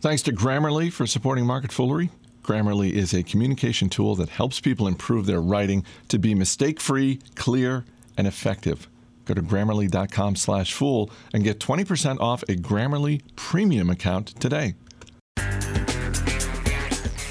Thanks to Grammarly for supporting Market Foolery. Grammarly is a communication tool that helps people improve their writing to be mistake-free, clear, and effective. Go to grammarly.com slash fool and get 20% off a Grammarly premium account today.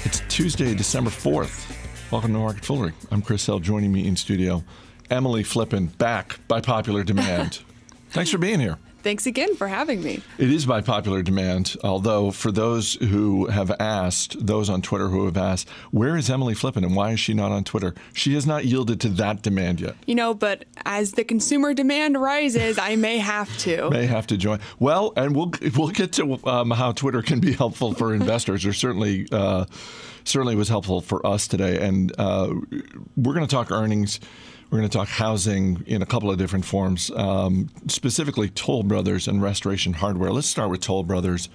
It's Tuesday, December 4th. Welcome to Market Foolery. I'm Chris Hill. Joining me in studio, Emily Flippen, back by popular demand. Thanks for being here. Thanks again for having me. It is by popular demand, although for those who have asked, those on Twitter who have asked, where is Emily Flippen and why is she not on Twitter? She has not yielded to that demand yet. You know, but as the consumer demand rises, I may have to. May have to join. Well, and we'll we'll get to um, how Twitter can be helpful for investors, or certainly. Uh, certainly was helpful for us today, and uh, we're going to talk earnings we're going to talk housing in a couple of different forms, um, specifically Toll Brothers and Restoration Hardware. Let's start with Toll Brothers.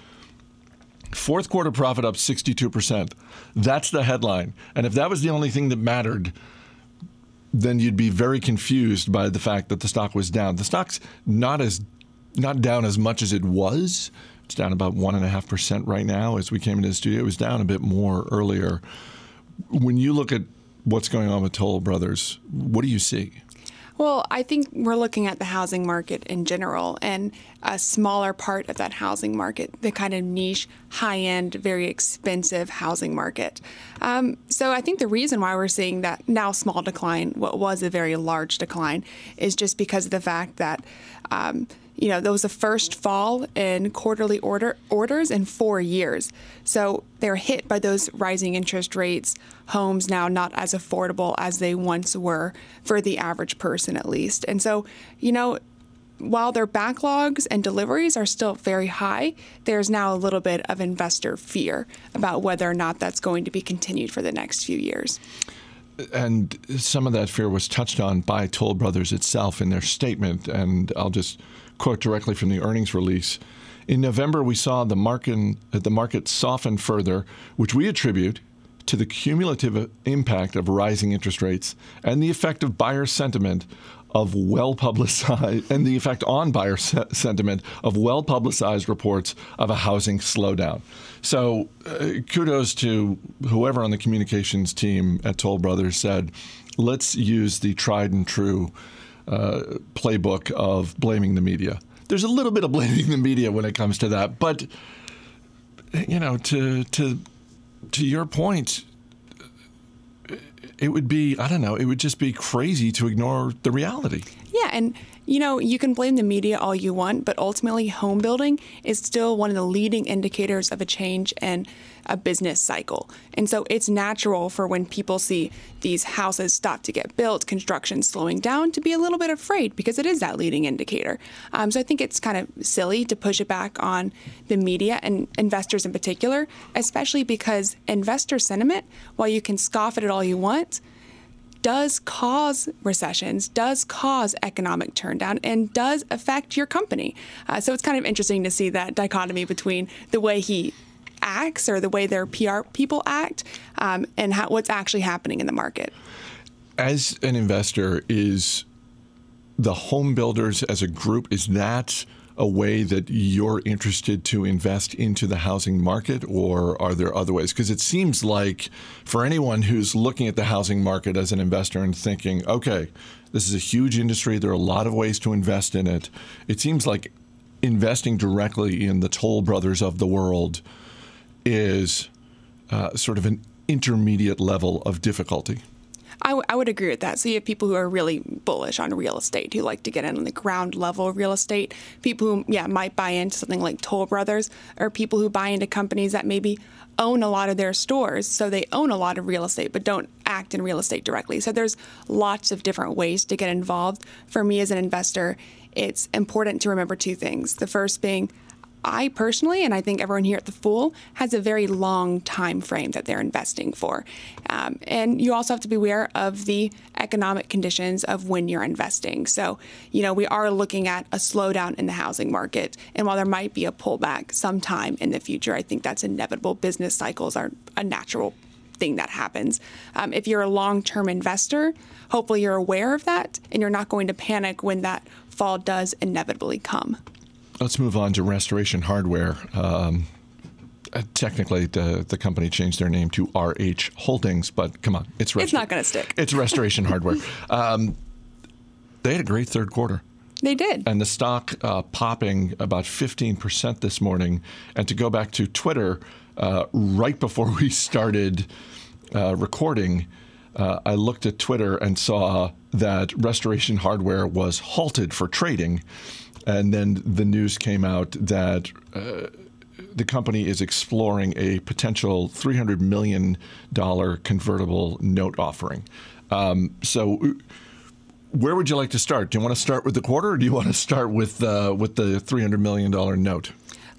Fourth quarter profit up 62%. That's the headline. And if that was the only thing that mattered, then you'd be very confused by the fact that the stock was down. The stock's not as not down as much as it was. It's down about one and a half percent right now. As we came into the studio, it was down a bit more earlier. When you look at what's going on with Toll Brothers. What do you see? Well, I think we're looking at the housing market in general and a smaller part of that housing market, the kind of niche, high end, very expensive housing market. Um, so I think the reason why we're seeing that now small decline, what was a very large decline, is just because of the fact that. Um, you know, that was the first fall in quarterly order orders in four years. So they're hit by those rising interest rates, homes now not as affordable as they once were for the average person at least. And so, you know, while their backlogs and deliveries are still very high, there's now a little bit of investor fear about whether or not that's going to be continued for the next few years. And some of that fear was touched on by Toll Brothers itself in their statement. And I'll just quote directly from the earnings release. In November, we saw the market, the market soften further, which we attribute to the cumulative impact of rising interest rates and the effect of buyer sentiment of well publicized and the effect on buyer se- sentiment of well publicized reports of a housing slowdown. So, uh, kudos to whoever on the communications team at Toll Brothers said, let's use the tried and true uh, playbook of blaming the media. There's a little bit of blaming the media when it comes to that, but you know, to to to your point, it would be I don't know, it would just be crazy to ignore the reality. Yeah, and you know, you can blame the media all you want, but ultimately, home building is still one of the leading indicators of a change in a business cycle. And so it's natural for when people see these houses stop to get built, construction slowing down, to be a little bit afraid because it is that leading indicator. Um, so I think it's kind of silly to push it back on the media and investors in particular, especially because investor sentiment, while you can scoff at it all you want, does cause recessions, does cause economic turndown, and does affect your company. Uh, so it's kind of interesting to see that dichotomy between the way he acts or the way their PR people act um, and how, what's actually happening in the market. As an investor, is the home builders as a group, is that a way that you're interested to invest into the housing market, or are there other ways? Because it seems like for anyone who's looking at the housing market as an investor and thinking, okay, this is a huge industry, there are a lot of ways to invest in it, it seems like investing directly in the Toll Brothers of the world is uh, sort of an intermediate level of difficulty. I, w- I would agree with that. So you have people who are really bullish on real estate, who like to get in on the ground level real estate. People who, yeah, might buy into something like Toll Brothers, or people who buy into companies that maybe own a lot of their stores, so they own a lot of real estate but don't act in real estate directly. So there's lots of different ways to get involved. For me as an investor, it's important to remember two things. The first being I personally, and I think everyone here at the Fool, has a very long time frame that they're investing for. Um, and you also have to be aware of the economic conditions of when you're investing. So, you know, we are looking at a slowdown in the housing market. And while there might be a pullback sometime in the future, I think that's inevitable. Business cycles are a natural thing that happens. Um, if you're a long term investor, hopefully you're aware of that and you're not going to panic when that fall does inevitably come. Let's move on to restoration hardware. Um, Uh, technically, the, the company changed their name to RH Holdings, but come on, it's it's not going to stick. It's Restoration Hardware. Um, they had a great third quarter. They did. And the stock uh, popping about 15% this morning. And to go back to Twitter, uh, right before we started uh, recording, uh, I looked at Twitter and saw that Restoration Hardware was halted for trading. And then the news came out that uh, the company is exploring a potential $300 million convertible note offering. Um, so, where would you like to start? Do you want to start with the quarter, or do you want to start with uh, with the $300 million note?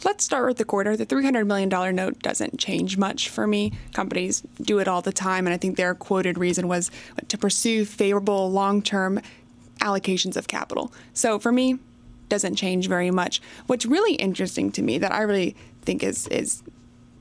Let's start with the quarter. The $300 million note doesn't change much for me. Companies do it all the time, and I think their quoted reason was to pursue favorable long term allocations of capital. So for me, doesn't change very much. What's really interesting to me that I really think is is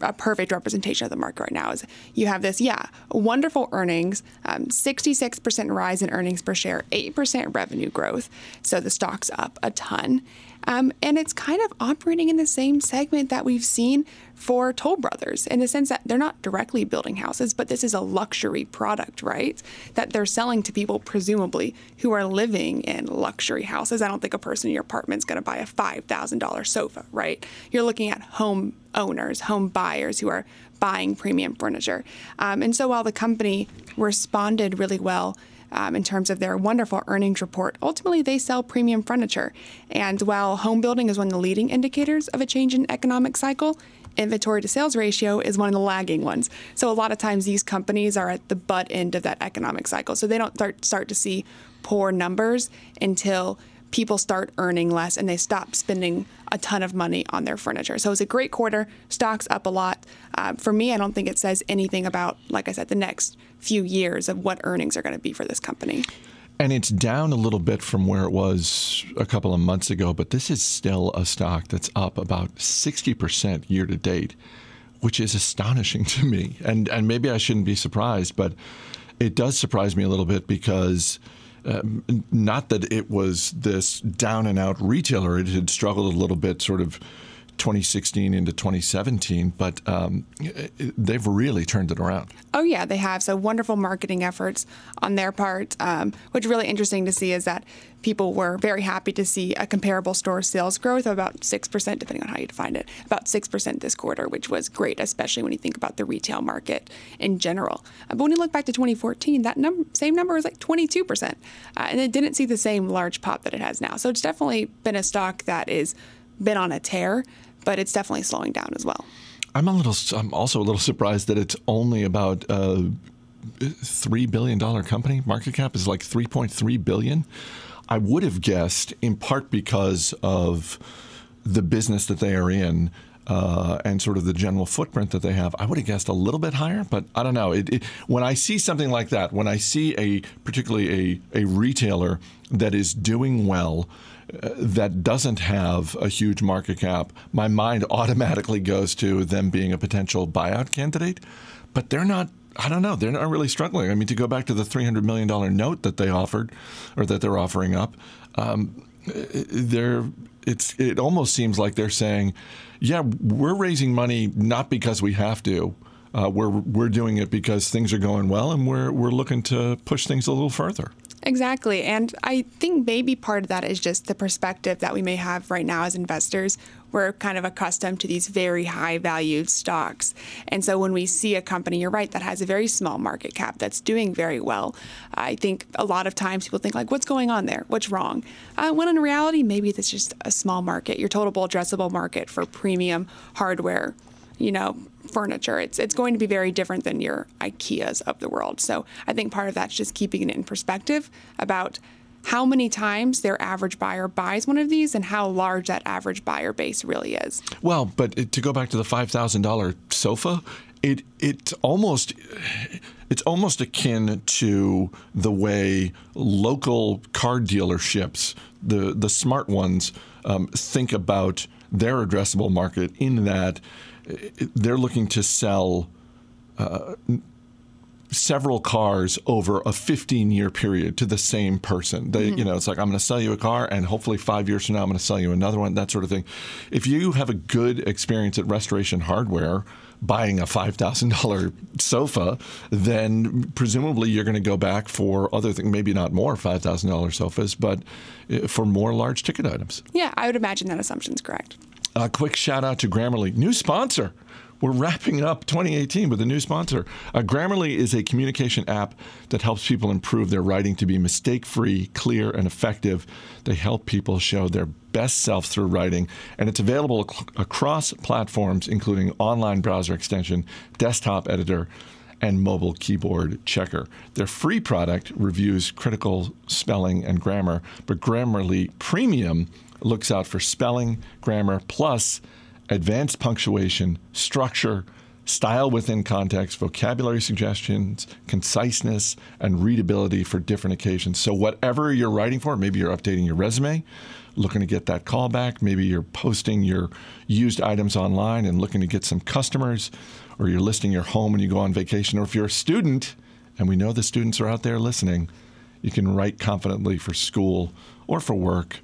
a perfect representation of the market right now is you have this, yeah, wonderful earnings, um, 66% rise in earnings per share, 8% revenue growth. So the stock's up a ton. Um, and it's kind of operating in the same segment that we've seen for Toll Brothers in the sense that they're not directly building houses, but this is a luxury product, right? That they're selling to people, presumably, who are living in luxury houses. I don't think a person in your apartment is going to buy a $5,000 sofa, right? You're looking at home owners, home buyers who are buying premium furniture. Um, and so while the company responded really well, um, in terms of their wonderful earnings report. Ultimately, they sell premium furniture. And while home building is one of the leading indicators of a change in economic cycle, inventory to sales ratio is one of the lagging ones. So a lot of times these companies are at the butt end of that economic cycle. So they don't start, start to see poor numbers until people start earning less and they stop spending a ton of money on their furniture. So it's a great quarter. Stocks up a lot. Uh, for me, I don't think it says anything about, like I said, the next few years of what earnings are going to be for this company. And it's down a little bit from where it was a couple of months ago, but this is still a stock that's up about 60% year to date, which is astonishing to me. And and maybe I shouldn't be surprised, but it does surprise me a little bit because not that it was this down and out retailer. It had struggled a little bit, sort of 2016 into 2017, but um, they've really turned it around. Oh, yeah, they have. So wonderful marketing efforts on their part. Um, what's really interesting to see is that people were very happy to see a comparable store sales growth of about 6%, depending on how you define it, about 6% this quarter, which was great, especially when you think about the retail market in general. Uh, but when you look back to 2014, that num- same number was like 22%. Uh, and it didn't see the same large pop that it has now. So it's definitely been a stock that is been on a tear but it's definitely slowing down as well. I'm a little. I'm also a little surprised that it's only about a three billion dollar company. Market cap is like 3.3 billion. I would have guessed, in part because of the business that they are in. Uh, and sort of the general footprint that they have, I would have guessed a little bit higher, but I don't know. It, it, when I see something like that, when I see a particularly a, a retailer that is doing well, that doesn't have a huge market cap, my mind automatically goes to them being a potential buyout candidate. But they're not. I don't know. They're not really struggling. I mean, to go back to the three hundred million dollar note that they offered, or that they're offering up, um, they're. It's. It almost seems like they're saying, "Yeah, we're raising money not because we have to." Uh, we're we're doing it because things are going well, and we're we're looking to push things a little further. Exactly. And I think maybe part of that is just the perspective that we may have right now as investors. We're kind of accustomed to these very high valued stocks. And so when we see a company, you're right, that has a very small market cap that's doing very well, I think a lot of times people think, like, what's going on there? What's wrong? Uh, when in reality, maybe it's just a small market, your total addressable market for premium hardware you know, furniture. It's it's going to be very different than your IKEAs of the world. So I think part of that's just keeping it in perspective about how many times their average buyer buys one of these and how large that average buyer base really is. Well, but to go back to the five thousand dollar sofa, it it almost it's almost akin to the way local car dealerships, the the smart ones, um, think about their addressable market in that they're looking to sell uh, several cars over a 15 year period to the same person. They, You know, it's like I'm going to sell you a car, and hopefully five years from now I'm going to sell you another one. That sort of thing. If you have a good experience at Restoration Hardware buying a $5,000 sofa, then presumably you're going to go back for other things, maybe not more $5,000 sofas, but uh, for more large ticket items. Yeah, I would imagine that assumption's correct. A quick shout out to Grammarly, new sponsor. We're wrapping up 2018 with a new sponsor. Uh, Grammarly is a communication app that helps people improve their writing to be mistake free, clear, and effective. They help people show their best self through writing, and it's available ac- across platforms, including online browser extension, desktop editor, and mobile keyboard checker. Their free product reviews critical spelling and grammar, but Grammarly Premium looks out for spelling, grammar, plus advanced punctuation, structure, style within context, vocabulary suggestions, conciseness, and readability for different occasions. So, whatever you're writing for, maybe you're updating your resume, looking to get that call back, maybe you're posting your used items online and looking to get some customers, or you're listing your home when you go on vacation, or if you're a student, and we know the students are out there listening, you can write confidently for school or for work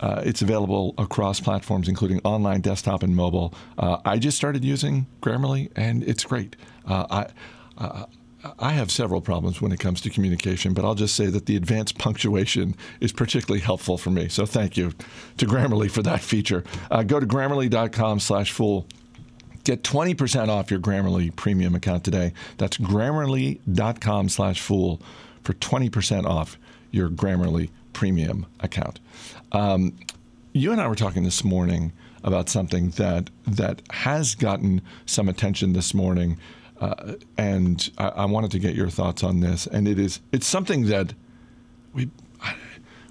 uh, it's available across platforms, including online, desktop, and mobile. Uh, I just started using Grammarly, and it's great. Uh, I, uh, I have several problems when it comes to communication, but I'll just say that the advanced punctuation is particularly helpful for me. So thank you to Grammarly for that feature. Uh, go to grammarly.com/fool. Get 20% off your Grammarly premium account today. That's grammarly.com/fool for 20% off your Grammarly premium account. Um, you and I were talking this morning about something that that has gotten some attention this morning, uh, and I, I, wanted to get your thoughts on this. And it is it's something that we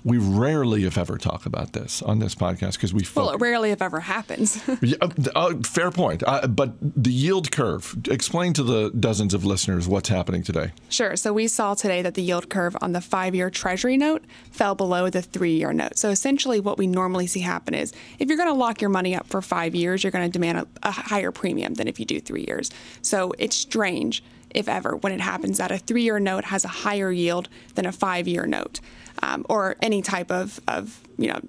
we rarely, if ever, talk about this on this podcast because we. Well, it rarely, if ever, happens. yeah, uh, uh, fair point. Uh, but the yield curve. Explain to the dozens of listeners what's happening today. Sure. So we saw today that the yield curve on the five-year Treasury note fell below the three-year note. So essentially, what we normally see happen is if you're going to lock your money up for five years, you're going to demand a, a higher premium than if you do three years. So it's strange if ever, when it happens that a three year note has a higher yield than a five year note um, or any type of, of you know,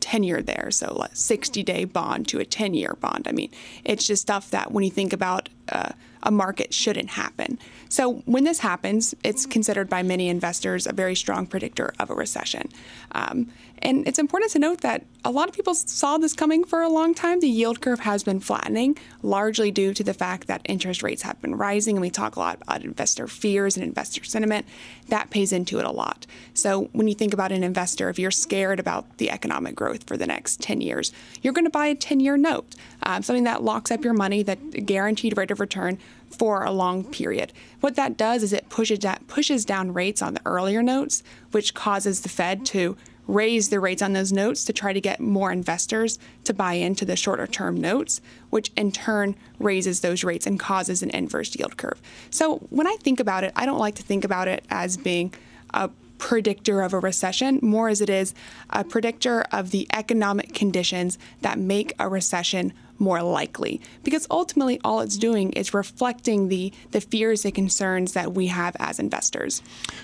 tenor there. So a 60 day bond to a 10 year bond. I mean, it's just stuff that when you think about uh, a market shouldn't happen. So when this happens, it's considered by many investors a very strong predictor of a recession. Um, and it's important to note that a lot of people saw this coming for a long time. The yield curve has been flattening, largely due to the fact that interest rates have been rising. And we talk a lot about investor fears and investor sentiment. That pays into it a lot. So when you think about an investor, if you're scared about the economic growth for the next 10 years, you're going to buy a 10 year note, um, something that locks up your money, that guaranteed rate of return for a long period. What that does is it pushes, that pushes down rates on the earlier notes, which causes the Fed to raise the rates on those notes to try to get more investors to buy into the shorter term notes, which in turn raises those rates and causes an inverse yield curve. So when I think about it, I don't like to think about it as being a predictor of a recession, more as it is a predictor of the economic conditions that make a recession more likely. Because ultimately, all it's doing is reflecting the, the fears and concerns that we have as investors.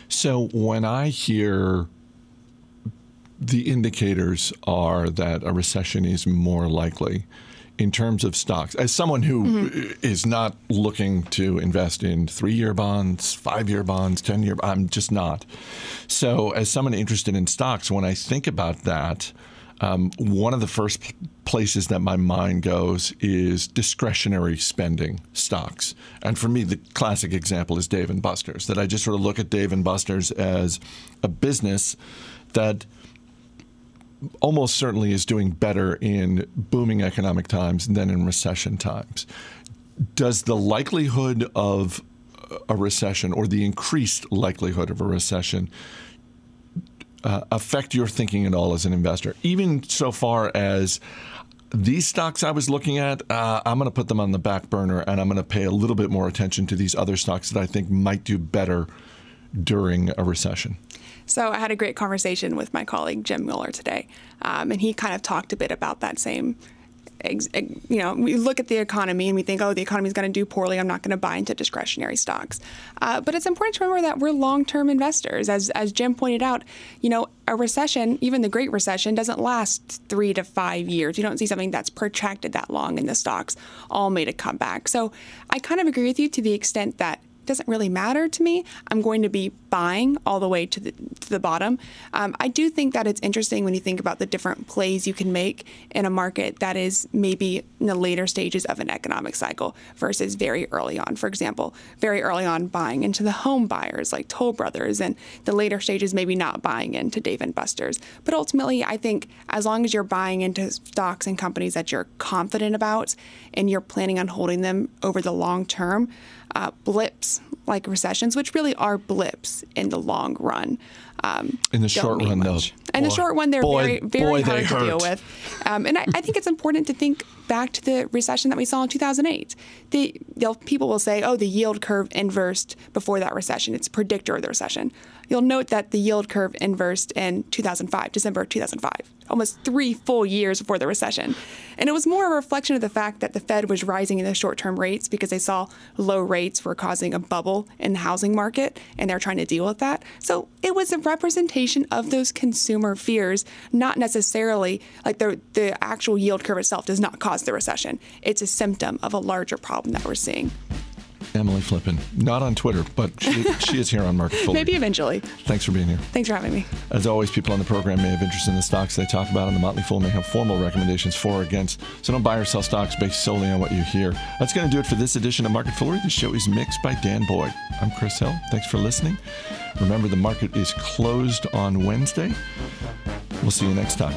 So when I hear the indicators are that a recession is more likely in terms of stocks. As someone who mm-hmm. is not looking to invest in three year bonds, five year bonds, 10 year, I'm just not. So, as someone interested in stocks, when I think about that, um, one of the first places that my mind goes is discretionary spending stocks. And for me, the classic example is Dave and Buster's, that I just sort of look at Dave and Buster's as a business that almost certainly is doing better in booming economic times than in recession times. Does the likelihood of a recession or the increased likelihood of a recession uh, affect your thinking at all as an investor? Even so far as these stocks I was looking at, uh, I'm going to put them on the back burner and I'm going to pay a little bit more attention to these other stocks that I think might do better during a recession. So I had a great conversation with my colleague Jim Mueller today, um, and he kind of talked a bit about that same you know, we look at the economy and we think, oh, the economy is going to do poorly. I'm not going to buy into discretionary stocks. Uh, but it's important to remember that we're long-term investors. As as Jim pointed out, you know, a recession, even the Great Recession, doesn't last three to five years. You don't see something that's protracted that long, and the stocks all made a comeback. So I kind of agree with you to the extent that doesn't really matter to me. I'm going to be buying all the way to the, to the bottom. Um, I do think that it's interesting when you think about the different plays you can make in a market that is maybe in the later stages of an economic cycle versus very early on. For example, very early on buying into the home buyers like Toll Brothers, and the later stages maybe not buying into Dave and Buster's. But ultimately, I think as long as you're buying into stocks and companies that you're confident about and you're planning on holding them over the long term, uh, blips like recessions, which really are blips in the long run. Um, in the short run, much. though. In the short one, they're boy, very, very boy, hard to deal with. Um, and I, I, think it's important to think back to the recession that we saw in 2008. The, people will say, oh, the yield curve inversed before that recession. It's a predictor of the recession. You'll note that the yield curve inversed in 2005, December 2005 almost three full years before the recession. And it was more a reflection of the fact that the Fed was rising in the short term rates because they saw low rates were causing a bubble in the housing market and they're trying to deal with that. So it was a representation of those consumer fears, not necessarily like the, the actual yield curve itself does not cause the recession. It's a symptom of a larger problem that we're seeing. Emily Flippen. Not on Twitter, but she, she is here on Market Foolery. Maybe eventually. Thanks for being here. Thanks for having me. As always, people on the program may have interest in the stocks they talk about, and the Motley Fool may have formal recommendations for or against. So don't buy or sell stocks based solely on what you hear. That's going to do it for this edition of Market Foolery. The show is mixed by Dan Boyd. I'm Chris Hill. Thanks for listening. Remember, the market is closed on Wednesday. We'll see you next time.